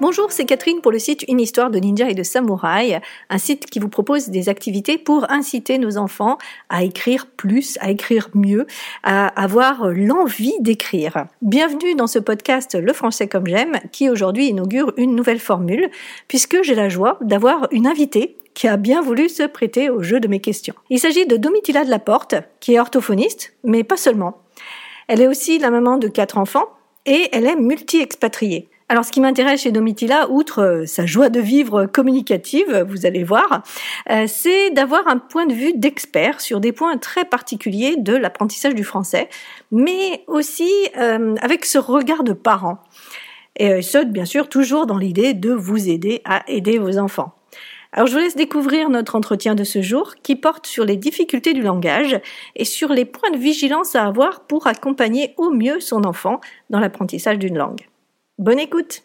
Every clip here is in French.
Bonjour, c'est Catherine pour le site Une histoire de ninja et de samouraï, un site qui vous propose des activités pour inciter nos enfants à écrire plus, à écrire mieux, à avoir l'envie d'écrire. Bienvenue dans ce podcast Le français comme j'aime qui aujourd'hui inaugure une nouvelle formule puisque j'ai la joie d'avoir une invitée qui a bien voulu se prêter au jeu de mes questions. Il s'agit de Domitila de la Porte, qui est orthophoniste, mais pas seulement. Elle est aussi la maman de quatre enfants et elle est multi-expatriée. Alors, ce qui m'intéresse chez Domitila, outre euh, sa joie de vivre communicative, vous allez voir, euh, c'est d'avoir un point de vue d'expert sur des points très particuliers de l'apprentissage du français, mais aussi euh, avec ce regard de parent. Et ce, bien sûr, toujours dans l'idée de vous aider à aider vos enfants. Alors je vous laisse découvrir notre entretien de ce jour qui porte sur les difficultés du langage et sur les points de vigilance à avoir pour accompagner au mieux son enfant dans l'apprentissage d'une langue. Bonne écoute.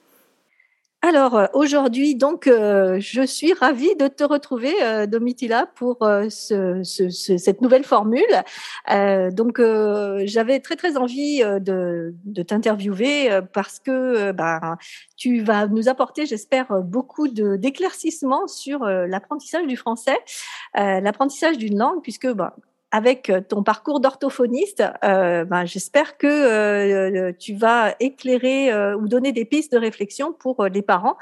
Alors euh, aujourd'hui, donc, euh, je suis ravie de te retrouver, euh, Domitila, pour cette nouvelle formule. donc, j'avais très très envie de, t'interviewer parce que ben, tu vas nous apporter, j'espère, beaucoup d'éclaircissements sur l'apprentissage du français, l'apprentissage d'une langue, puisque ben, avec euh, ton parcours d'orthophoniste, euh, ben, j'espère que euh, tu vas éclairer ou donner des pistes de réflexion pour les parents,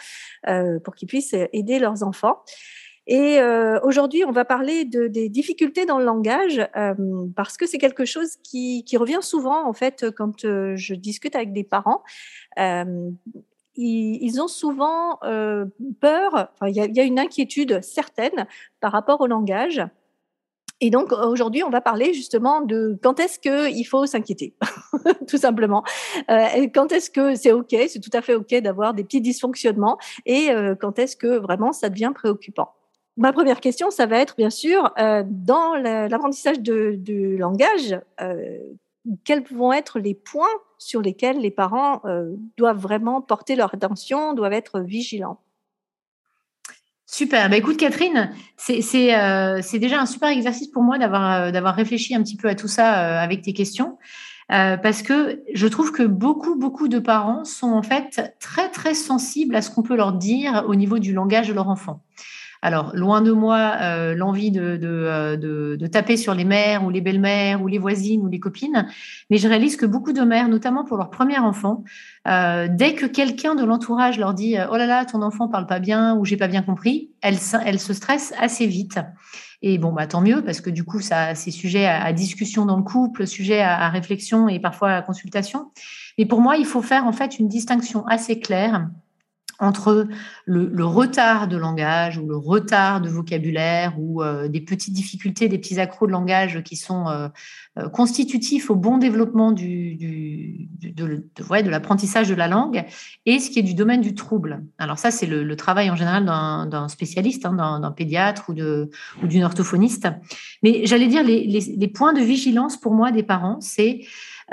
pour qu'ils puissent aider leurs enfants. Et aujourd'hui, on va parler de, des difficultés dans le langage parce que c'est quelque chose qui, revient souvent en fait quand je discute avec des parents. Ils, ont souvent peur, il y, a une inquiétude certaine par rapport au langage. Et donc aujourd'hui, on va parler justement de quand est-ce qu'il faut s'inquiéter, tout simplement. Euh, quand est-ce que c'est ok, c'est tout à fait ok d'avoir des petits dysfonctionnements, et euh, quand est-ce que vraiment ça devient préoccupant? Ma première question, ça va être bien sûr euh, dans l'apprentissage du langage. quels vont être les points sur lesquels les parents doivent vraiment porter leur attention, doivent être vigilants? Super. Bah, écoute, Catherine, euh, c'est déjà un super exercice pour moi d'avoir euh, réfléchi un petit peu à tout ça euh, avec tes questions. parce que je trouve que beaucoup, beaucoup de parents sont en fait très, très sensibles à ce qu'on peut leur dire au niveau du langage de leur enfant. Alors, loin de moi euh, l'envie euh, de, de, taper sur les mères ou les belles-mères ou les voisines ou les copines, mais je réalise que beaucoup de mères, notamment pour leur premier enfant, euh, dès que quelqu'un de l'entourage leur dit ⁇ Oh là là, ton enfant parle pas bien ou j'ai pas bien compris ⁇ elles, elles se stressent assez vite. Et bon, bah, tant mieux, parce que du coup, ça, c'est sujet à, discussion dans le couple, sujet à, à, réflexion et parfois à consultation. Mais pour moi, il faut faire en fait une distinction assez claire entre le, retard de langage ou le retard de vocabulaire ou euh, des petites difficultés, des petits accros de langage qui sont euh, constitutifs au bon développement du, de, de l'apprentissage de la langue et ce qui est du domaine du trouble. Alors ça, c'est le, travail en général d'un spécialiste, hein, d'un pédiatre ou d'une orthophoniste. Mais j'allais dire, les, les, points de vigilance pour moi des parents, c'est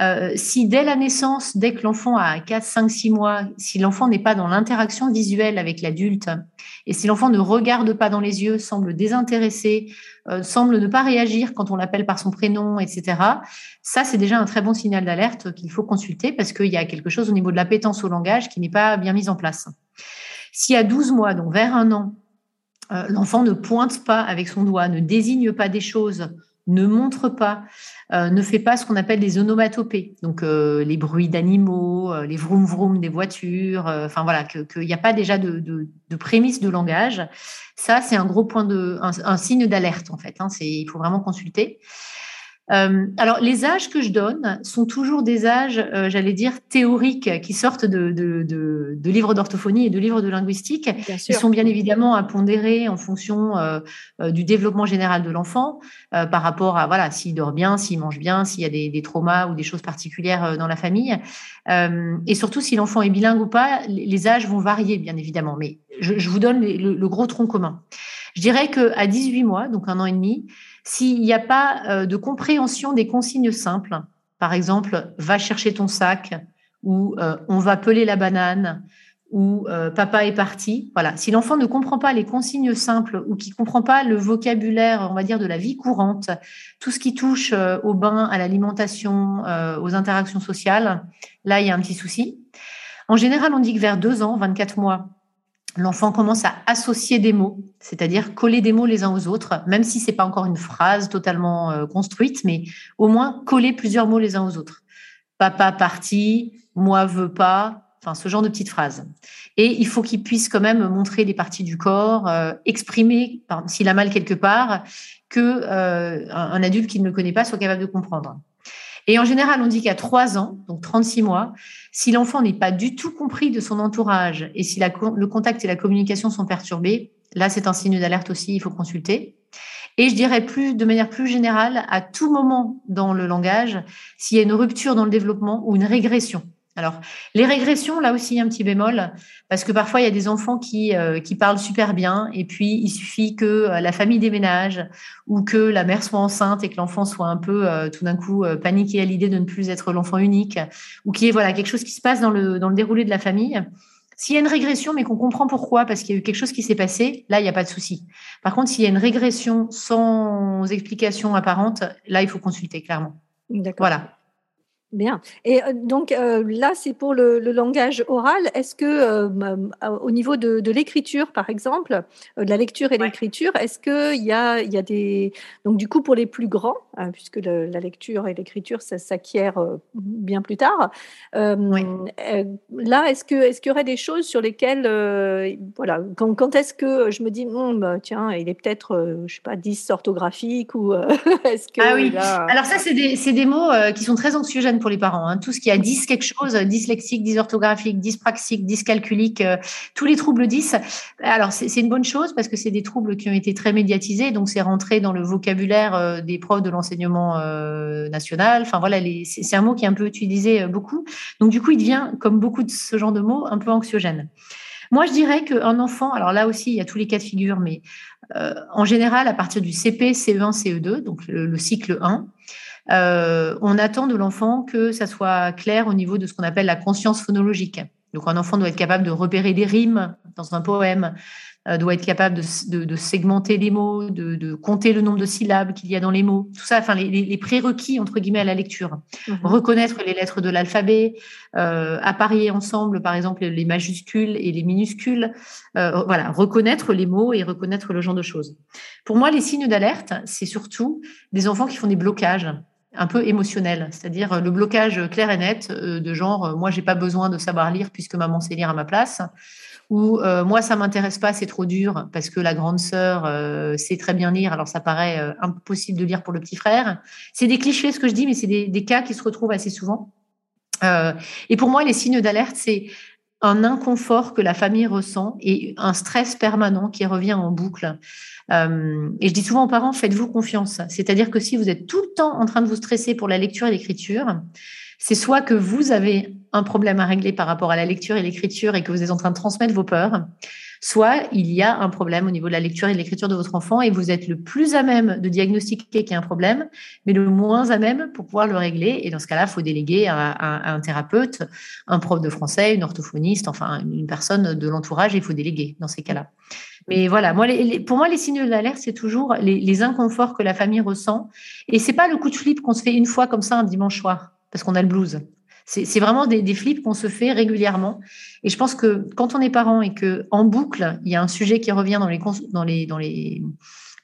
euh, si dès la naissance, dès que l'enfant a 4, 5, 6 mois, si l'enfant n'est pas dans l'interaction visuelle avec l'adulte, et si l'enfant ne regarde pas dans les yeux, semble désintéressé, euh, semble ne pas réagir quand on l'appelle par son prénom, etc., ça, c'est déjà un très bon signal d'alerte qu'il faut consulter parce qu'il y a quelque chose au niveau de l'appétence au langage qui n'est pas bien mis en place. Si à 12 mois, donc vers un an, euh, l'enfant ne pointe pas avec son doigt, ne désigne pas des choses, ne montre pas, euh, ne fait pas ce qu'on appelle des onomatopées, donc euh, les bruits d'animaux, euh, les vroom vroom des voitures, enfin voilà, qu'il n'y a pas déjà de, de, prémisse de langage. Ça, c'est un gros point de, un, signe d'alerte en fait. Hein, il faut vraiment consulter. Euh, alors, les âges que je donne sont toujours des âges, euh, j'allais dire, théoriques, qui sortent de, de, de, de livres d'orthophonie et de livres de linguistique. Ils sont bien évidemment à pondérer en fonction euh, du développement général de l'enfant, par rapport à voilà s'il dort bien, s'il mange bien, s'il y a des, des, traumas ou des choses particulières dans la famille, et surtout si l'enfant est bilingue ou pas. Les âges vont varier, bien évidemment, mais je, je vous donne le, le, gros tronc commun. Je dirais que à 18 mois, donc un an et demi, s'il n'y a pas euh, de compréhension des consignes simples, par exemple, va chercher ton sac ou euh, on va peler la banane ou euh, papa est parti. Voilà. Si l'enfant ne comprend pas les consignes simples ou qui comprend pas le vocabulaire, on va de la vie courante, tout ce qui touche au bain, à l'alimentation, aux interactions sociales, là, il y a un petit souci. En général, on dit que vers deux ans, 24 mois, l'enfant commence à associer des mots, c'est-à-dire coller des mots les uns aux autres, même si c'est pas encore une phrase totalement euh, construite, mais au moins coller plusieurs mots les uns aux autres. Papa parti, moi veux pas, enfin ce genre de petites phrases. Et il faut qu'il puisse quand même montrer des parties du corps, euh, exprimer s'il a mal quelque part, que euh, un adulte qui ne le connaît pas soit capable de comprendre. Et en général, on dit qu'à 3 ans, donc 36 mois, si l'enfant n'est pas du tout compris de son entourage et si le contact et la communication sont perturbés, là, c'est un signe d'alerte aussi, il faut consulter. Et je dirais plus, de manière plus générale, à tout moment dans le langage, s'il y a une rupture dans le développement ou une régression. Alors, les régressions, là aussi, un petit bémol, parce que parfois, il y a des enfants qui, euh, qui parlent super bien, et puis il suffit que euh, la famille déménage ou que la mère soit enceinte et que l'enfant soit un peu, euh, tout d'un coup, paniqué à l'idée de ne plus être l'enfant unique, ou qu'il y ait voilà, quelque chose qui se passe dans le, dans le déroulé de la famille. S'il y a une régression, mais qu'on comprend pourquoi, parce qu'il y a eu quelque chose qui s'est passé, là, il n'y a pas de souci. Par contre, s'il y a une régression sans explication apparente, là, il faut consulter, clairement. Voilà. Bien. Et euh, donc euh, là, c'est pour le, langage oral. Est-ce que euh, au niveau de, l'écriture, par exemple, de la lecture et l'écriture, est-ce qu'il y a, y a des... Donc du coup, pour les plus grands, hein, puisque la lecture et l'écriture, ça s'acquiert bien plus tard, là, est-ce qu'il y aurait des choses sur lesquelles, voilà, quand, quand est-ce que je me dis, hmm, bah, tiens, il est peut-être, je sais pas, 10 orthographiques ou est-ce que... Ah oui, alors ça, c'est des, des, mots qui sont très anxiogènes pour les parents. Hein. Tout ce qui a 10 quelque chose, dyslexique, dysorthographique, dyspraxique, dyscalculique, euh, tous les troubles 10. Alors, c'est une bonne chose parce que c'est des troubles qui ont été très médiatisés. Donc, c'est rentré dans le vocabulaire euh, des profs de l'enseignement euh, national. Enfin, voilà, c'est un mot qui est un peu utilisé beaucoup. Donc, du coup, il devient, comme beaucoup de ce genre de mots, un peu anxiogène. Moi, je dirais qu'un enfant, alors là aussi, il y a tous les cas de figure, mais en général, à partir du CP, CE1, CE2, donc le, le cycle 1, euh, on attend de l'enfant que ça soit clair au niveau de ce qu'on appelle la conscience phonologique. Donc un enfant doit être capable de repérer des rimes dans un poème, euh, doit être capable de, segmenter les mots, de, compter le nombre de syllabes qu'il y a dans les mots. Tout ça, enfin les, prérequis entre guillemets à la lecture. Mhm. Reconnaître les lettres de l'alphabet, euh, apparier ensemble, par exemple les majuscules et les minuscules. voilà, reconnaître les mots et reconnaître le genre de choses. Pour moi, les signes d'alerte, c'est surtout des enfants qui font des blocages un peu émotionnel, c'est-à-dire euh, le blocage clair et net euh, de genre euh, moi j'ai pas besoin de savoir lire puisque maman sait lire à ma place ou moi ça m'intéresse pas c'est trop dur parce que la grande sœur sait très bien lire alors ça paraît impossible de lire pour le petit frère. C'est des clichés ce que je dis mais c'est des, des, cas qui se retrouvent assez souvent. et pour moi les signes d'alerte c'est un inconfort que la famille ressent et un stress permanent qui revient en boucle. Euh, et je dis souvent aux parents, faites-vous confiance. C'est-à-dire que si vous êtes tout le temps en train de vous stresser pour la lecture et l'écriture, c'est soit que vous avez un problème à régler par rapport à la lecture et l'écriture et que vous êtes en train de transmettre vos peurs, soit il y a un problème au niveau de la lecture et de l'écriture de votre enfant et vous êtes le plus à même de diagnostiquer qu'il y a un problème, mais le moins à même pour pouvoir le régler. Et dans ce cas-là, il faut déléguer à, un thérapeute, un prof de français, une orthophoniste, enfin une personne de l'entourage, il faut déléguer dans ces cas-là. Mais voilà, moi, pour moi, les signes d'alerte, c'est toujours les, inconforts que la famille ressent. Et c'est pas le coup de flip qu'on se fait une fois comme ça un dimanche soir, parce qu'on a le blues. C'est vraiment des, des flips qu'on se fait régulièrement. Et je pense que quand on est parent et que en boucle, il y a un sujet qui revient dans les dans les dans les,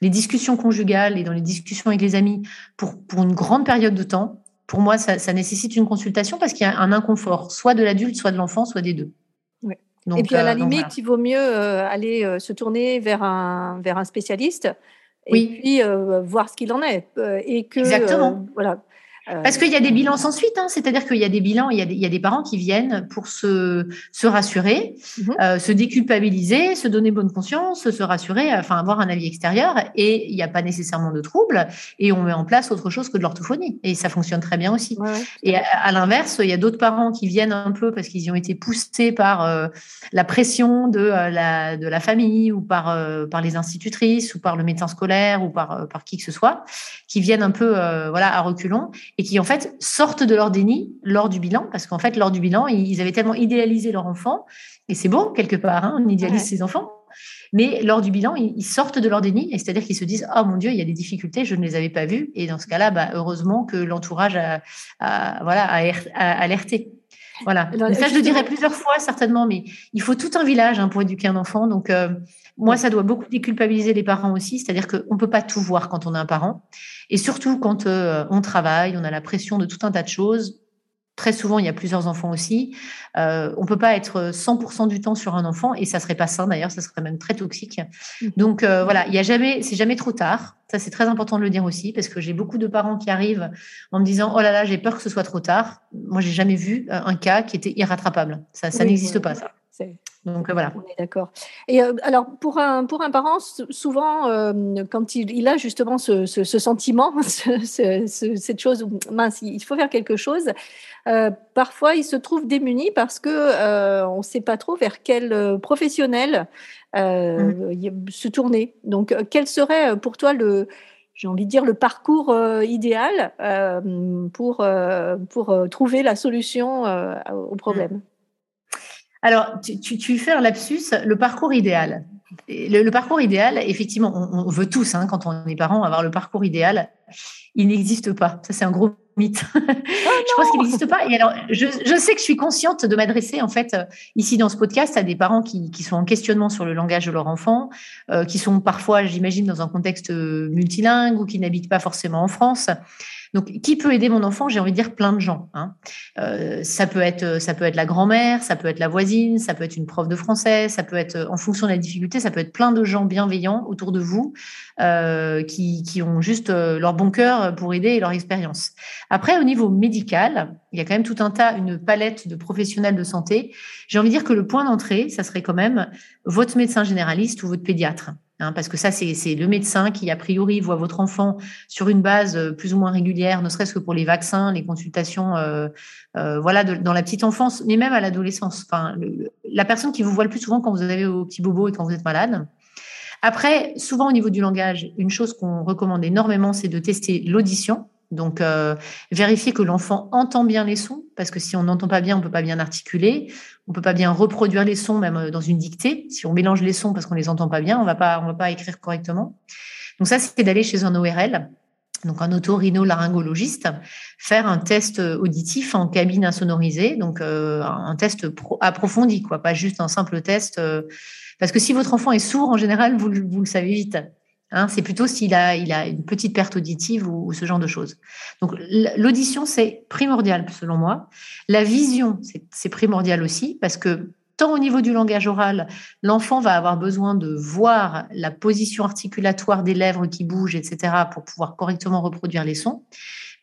les discussions conjugales et dans les discussions avec les amis pour pour une grande période de temps, pour moi, ça, ça nécessite une consultation parce qu'il y a un inconfort, soit de l'adulte, soit de l'enfant, soit des deux. et puis à la euh, limite, il vaut mieux euh, aller euh, se tourner vers un vers un spécialiste et puis voir ce qu'il en est et que Exactement. voilà parce qu'il y a des bilans sans suite, hein. c'est-à-dire qu'il y a des bilans, il y a des, il y a des, parents qui viennent pour se, se rassurer, mhm. euh, se déculpabiliser, se donner bonne conscience, se rassurer, enfin avoir un avis extérieur, et il n'y a pas nécessairement de trouble, et on met en place autre chose que de l'orthophonie, et ça fonctionne très bien aussi. et à, l'inverse, il y a d'autres parents qui viennent un peu parce qu'ils ont été poussés par euh, la pression de, euh, la, de la famille, ou par, par les institutrices, ou par le médecin scolaire, ou par, par qui que ce soit, qui viennent un peu voilà, à reculons et qui en fait sortent de leur déni lors du bilan, parce qu'en fait lors du bilan, ils avaient tellement idéalisé leur enfant, et c'est bon quelque part, hein, on idéalise ses enfants, mais lors du bilan, ils sortent de leur déni, et c'est-à-dire qu'ils se disent oh mon Dieu, il y a des difficultés, je ne les avais pas vues, et dans ce cas-là, bah, heureusement que l'entourage a, voilà a, alerté. Voilà. ça, je le dirais plusieurs fois, certainement, mais il faut tout un village hein, pour éduquer un enfant. Donc, euh, moi, ça doit beaucoup déculpabiliser les parents aussi. C'est-à-dire qu'on ne peut pas tout voir quand on a un parent. Et surtout, quand euh, on travaille, on a la pression de tout un tas de choses. Très souvent, il y a plusieurs enfants aussi. Euh, on peut pas être 100% du temps sur un enfant et ça serait pas sain d'ailleurs, ça serait même très toxique. Mmh. Donc euh, voilà, il y a jamais, c'est jamais trop tard. Ça c'est très important de le dire aussi parce que j'ai beaucoup de parents qui arrivent en me disant oh là là j'ai peur que ce soit trop tard. Moi j'ai jamais vu euh, un cas qui était irrattrapable. Ça, ça n'existe pas ça. Donc voilà. On est d'accord. Et euh, alors pour un pour un parent, souvent euh, quand il, il, a justement ce, ce, ce sentiment, ce, cette chose mince, il faut faire quelque chose. Euh, parfois, il se trouve démuni parce que on ne sait pas trop vers quel professionnel mmh. se tourner. Donc, quel serait pour toi le j'ai envie de dire le parcours idéal pour pour trouver la solution au problème? Alors, tu, fais un lapsus, le parcours idéal. Le, parcours idéal, effectivement, on, veut tous, hein, quand on est parent, avoir le parcours idéal. Il n'existe pas. Ça, c'est un gros mythe. Oh je pense qu'il n'existe pas. Et alors, je, sais que je suis consciente de m'adresser, en fait, euh, ici dans ce podcast, à des parents qui, sont en questionnement sur le langage de leur enfant, euh, qui sont parfois, j'imagine, dans un contexte euh, multilingue ou qui n'habitent pas forcément en France. Donc, qui peut aider mon enfant? J'ai envie de dire plein de gens. Hein. Euh, ça peut être, ça peut être la grand-mère, ça peut être la voisine, ça peut être une prof de français, ça peut être, en fonction de la difficulté, ça peut être plein de gens bienveillants autour de vous euh, qui, qui, ont juste euh, leur bon cœur pour aider et leur expérience. Après, au niveau médical, il y a quand même tout un tas, une palette de professionnels de santé. J'ai envie de dire que le point d'entrée, ça serait quand même votre médecin généraliste ou votre pédiatre. Hein, parce que ça, c'est le médecin qui, a priori, voit votre enfant sur une base euh, plus ou moins régulière, ne serait-ce que pour les vaccins, les consultations, euh, euh, voilà, dans la petite enfance, mais même à l'adolescence. Enfin, la personne qui vous voit le plus souvent quand vous avez vos petits bobos et quand vous êtes malade. Après, souvent au niveau du langage, une chose qu'on recommande énormément, c'est de tester l'audition. Donc, euh, vérifier que l'enfant entend bien les sons, parce que si on n'entend pas bien, on peut pas bien articuler, on peut pas bien reproduire les sons, même euh, dans une dictée. Si on mélange les sons parce qu'on les entend pas bien, on va pas, on va pas écrire correctement. Donc ça, c'est d'aller chez un ORL, donc un otorino-laryngologiste, faire un test euh, auditif en cabine insonorisée, donc un test approfondi, quoi, pas juste un simple test. parce que si votre enfant est sourd, en général, vous le savez vite. Hein, c'est plutôt s'il a, il a une petite perte auditive ou, ce genre de choses. Donc l'audition, c'est primordial selon moi. La vision, c'est primordial aussi parce que tant au niveau du langage oral, l'enfant va avoir besoin de voir la position articulatoire des lèvres qui bougent, etc., pour pouvoir correctement reproduire les sons.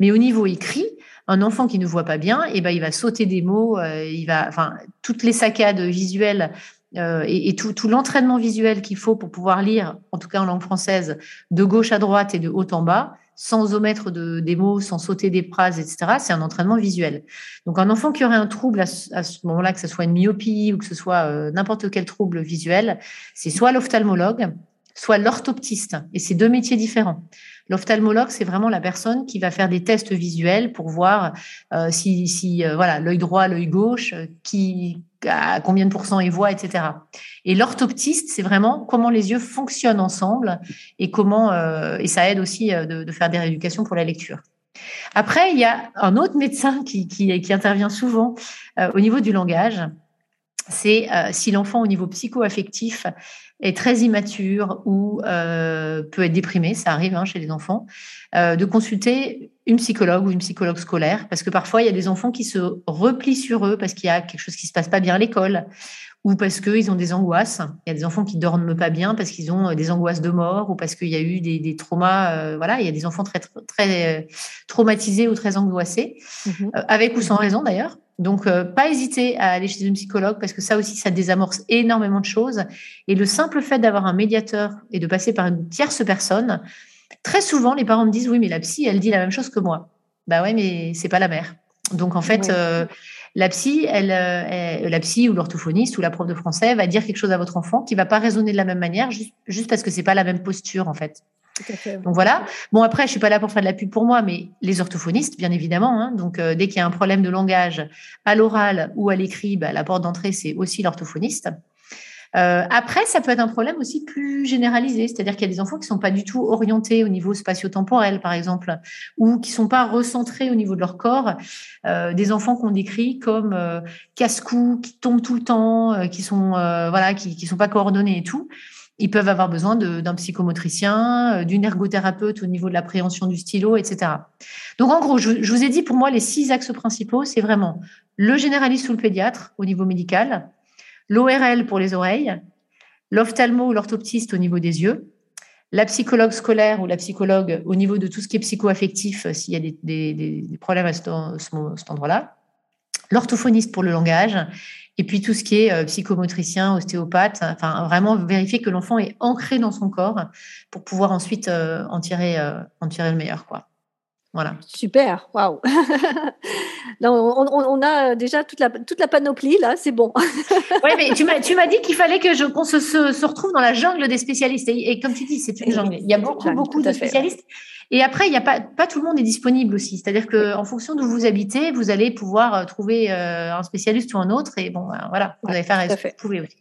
Mais au niveau écrit, un enfant qui ne voit pas bien, eh ben, il va sauter des mots, euh, il va, enfin, toutes les saccades visuelles euh, et, tout, l'entraînement visuel qu'il faut pour pouvoir lire, en tout cas en langue française, de gauche à droite et de haut en bas, sans omettre de, des mots, sans sauter des phrases, etc., c'est un entraînement visuel. Donc un enfant qui aurait un trouble à, ce moment-là, que ce soit une myopie ou que ce soit euh, n'importe quel trouble visuel, c'est soit l'ophtalmologue, soit l'orthoptiste. Et c'est deux métiers différents. L'ophtalmologue, c'est vraiment la personne qui va faire des tests visuels pour voir euh, si, si voilà l'œil droit, l'œil gauche, qui à combien de pourcents ils voient, etc. Et l'orthoptiste, c'est vraiment comment les yeux fonctionnent ensemble et comment euh, et ça aide aussi euh, de, faire des rééducations pour la lecture. Après, il y a un autre médecin qui, qui, intervient souvent euh, au niveau du langage. C'est si l'enfant au niveau psycho-affectif est très immature ou peut être déprimé, ça arrive hein, chez les enfants, de consulter une psychologue ou une psychologue scolaire, parce que parfois il y a des enfants qui se replient sur eux parce qu'il y a quelque chose qui se passe pas bien à l'école ou parce qu'ils ont des angoisses. Il y a des enfants qui dorment pas bien parce qu'ils ont euh, des angoisses de mort ou parce qu'il y a eu des, traumas. Euh, voilà, il y a des enfants très très euh, traumatisés ou très angoissés, mhm. avec ou sans raison d'ailleurs. Donc, pas hésiter à aller chez une psychologue parce que ça aussi, ça désamorce énormément de choses. Et le simple fait d'avoir un médiateur et de passer par une tierce personne, Très souvent, les parents me disent oui, mais la psy, elle dit la même chose que moi. Bah ouais, mais c'est pas la mère. Donc en fait, euh, la psy, elle, euh, la psy ou l'orthophoniste ou la prof de français va dire quelque chose à votre enfant qui va pas raisonner de la même manière, juste, parce que c'est pas la même posture en fait. Donc voilà. Bon après, je suis pas là pour faire de la pub pour moi, mais les orthophonistes, bien évidemment. Hein. donc euh, dès qu'il y a un problème de langage à l'oral ou à l'écrit, bah, la porte d'entrée c'est aussi l'orthophoniste. Euh, après, ça peut être un problème aussi plus généralisé, c'est-à-dire qu'il y a des enfants qui sont pas du tout orientés au niveau spatio-temporel, par exemple, ou qui sont pas recentrés au niveau de leur corps. Euh, des enfants qu'on décrit comme casse-cou, qui tombent tout le temps, qui sont voilà, qui, qui sont pas coordonnés et tout ils peuvent avoir besoin d'un psychomotricien, euh, d'une ergothérapeute au niveau de l'appréhension du stylo, etc. Donc, en gros, je, vous ai dit, pour moi, les six axes principaux, c'est vraiment le généraliste ou le pédiatre au niveau médical, l'ORL pour les oreilles, l'ophtalmo ou l'orthoptiste au niveau des yeux, la psychologue scolaire ou la psychologue au niveau de tout ce qui est psychoaffectif, euh, s'il y a des, des, problèmes à cet endroit-là, l'orthophoniste pour le langage, et puis tout ce qui est euh, psychomotricien, ostéopathe, enfin vraiment vérifier que l'enfant est ancré dans son corps pour pouvoir ensuite euh, en tirer euh, en tirer le meilleur quoi. Voilà. Super, waouh. on, on, a déjà toute la, toute la panoplie là, c'est bon. oui, mais tu m'as, tu m'as dit qu'il fallait que je, qu'on se, se, retrouve dans la jungle des spécialistes. Et, comme tu dis, c'est une jungle. Il y a beaucoup, beaucoup de spécialistes. Et après, il y a pas, pas tout le monde est disponible aussi. C'est-à-dire qu'en fonction d'où vous habitez, vous allez pouvoir euh, trouver euh, un spécialiste ou un autre. Et bon, ben, voilà, vous allez faire ce que vous pouvez aussi.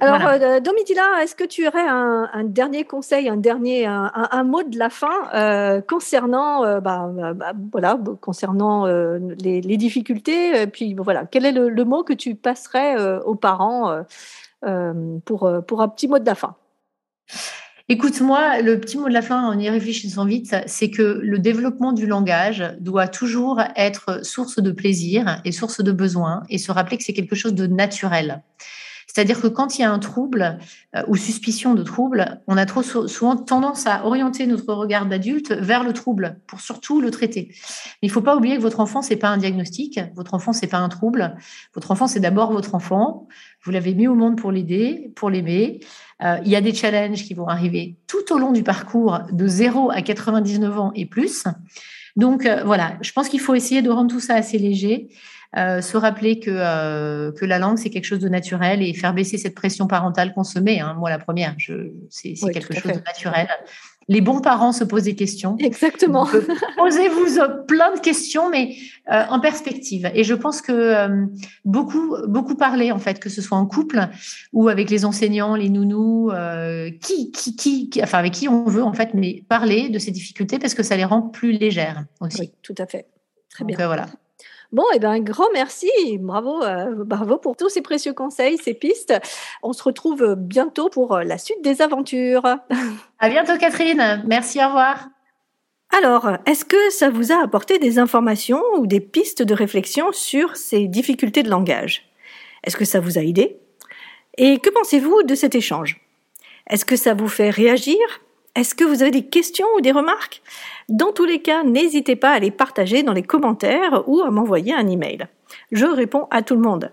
Alors, voilà. Euh, Domitila, est-ce que tu aurais un, dernier conseil, un dernier, un, mot de la fin concernant, bah, bah, voilà, concernant les, difficultés, puis voilà, quel est le, le, mot que tu passerais aux parents pour pour un petit mot de la fin? Écoute, moi, le petit mot de la fin, en y réfléchissant vite, c'est que le développement du langage doit toujours être source de plaisir et source de besoin et se rappeler que c'est quelque chose de naturel. C'est-à-dire que quand il y a un trouble euh, ou suspicion de trouble, on a trop souvent tendance à orienter notre regard d'adulte vers le trouble pour surtout le traiter. Mais il ne faut pas oublier que votre enfant c'est pas un diagnostic, votre enfant c'est pas un trouble, votre enfant c'est d'abord votre enfant. Vous l'avez mis au monde pour l'aider, pour l'aimer. Euh, il y a des challenges qui vont arriver tout au long du parcours de 0 à 99 ans et plus. Donc euh, voilà, je pense qu'il faut essayer de rendre tout ça assez léger. Euh, se rappeler que, euh, que la langue, c'est quelque chose de naturel et faire baisser cette pression parentale qu'on se met. Hein. Moi, la première, c'est quelque chose de naturel. Les bons parents se posent des questions. Exactement. Posez-vous plein de questions, mais euh, en perspective. Et je pense que beaucoup, beaucoup parler, en fait, que ce soit en couple ou avec les enseignants, les nounous, qui, qui, qui, enfin, avec qui on veut, en fait, mais parler de ces difficultés parce que ça les rend plus légères aussi. Oui, tout à fait. Très Donc, bien. voilà. Bon, et eh ben, grand merci, bravo, euh, bravo pour tous ces précieux conseils, ces pistes. On se retrouve bientôt pour euh, la suite des aventures. À bientôt, Catherine. Merci, au revoir. Alors, est-ce que ça vous a apporté des informations ou des pistes de réflexion sur ces difficultés de langage? Est-ce que ça vous a aidé? Et que pensez-vous de cet échange? Est-ce que ça vous fait réagir? Est-ce que vous avez des questions ou des remarques? Dans tous les cas, n'hésitez pas à les partager dans les commentaires ou à m'envoyer un email. Je réponds à tout le monde.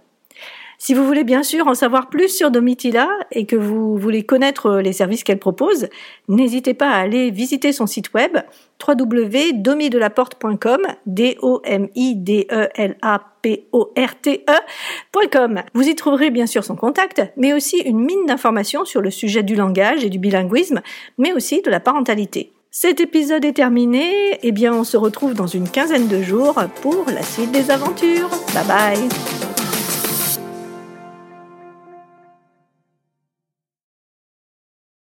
Si vous voulez bien sûr en savoir plus sur Domitila et que vous voulez connaître les services qu'elle propose, n'hésitez pas à aller visiter son site web www.domidelaporte.com d o m i d e l a p o r t e.com. Vous y trouverez bien sûr son contact, mais aussi une mine d'informations sur le sujet du langage et du bilinguisme, mais aussi de la parentalité. Cet épisode est terminé, eh bien on se retrouve dans une quinzaine de jours pour la suite des aventures. Bye bye